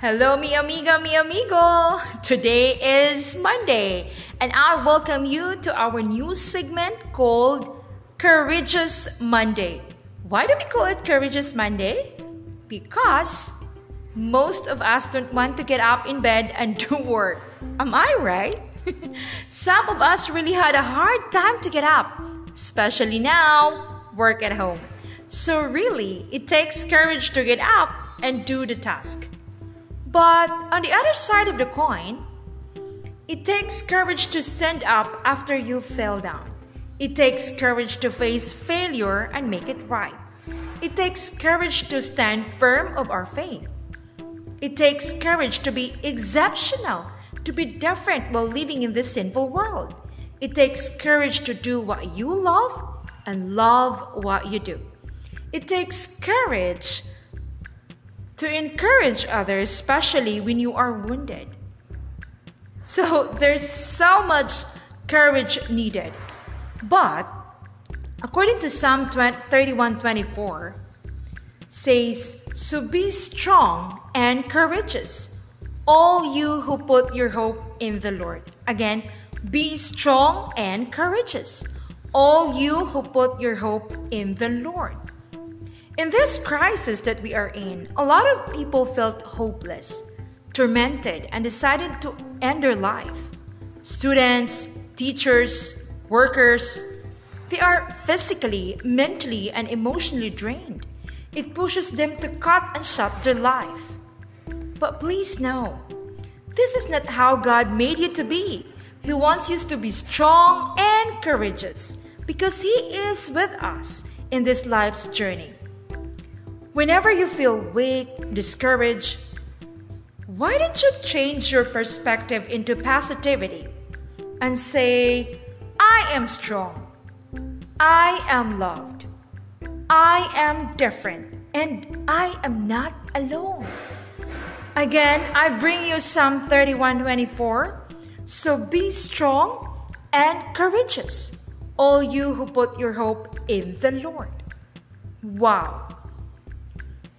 Hello, mi amiga, mi amigo. Today is Monday, and I welcome you to our new segment called Courageous Monday. Why do we call it Courageous Monday? Because most of us don't want to get up in bed and do work. Am I right? Some of us really had a hard time to get up, especially now, work at home. So, really, it takes courage to get up and do the task. But on the other side of the coin, it takes courage to stand up after you fell down. It takes courage to face failure and make it right. It takes courage to stand firm of our faith. It takes courage to be exceptional, to be different while living in this sinful world. It takes courage to do what you love and love what you do. It takes courage to encourage others, especially when you are wounded. So there's so much courage needed. But according to Psalm 31 24, says, So be strong and courageous, all you who put your hope in the Lord. Again, be strong and courageous, all you who put your hope in the Lord. In this crisis that we are in, a lot of people felt hopeless, tormented, and decided to end their life. Students, teachers, workers, they are physically, mentally, and emotionally drained. It pushes them to cut and shut their life. But please know, this is not how God made you to be. He wants you to be strong and courageous because He is with us in this life's journey. Whenever you feel weak, discouraged, why don't you change your perspective into positivity and say, I am strong, I am loved, I am different, and I am not alone. Again, I bring you Psalm 31 24. So be strong and courageous, all you who put your hope in the Lord. Wow.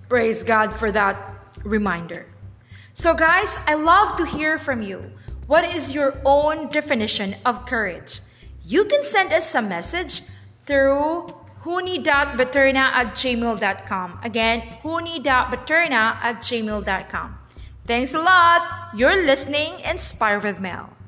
Praise God for that reminder. So, guys, I love to hear from you. What is your own definition of courage? You can send us a message through huni.baterna at gmail.com. Again, huni.baterna at gmail.com. Thanks a lot. You're listening Inspire with Mel.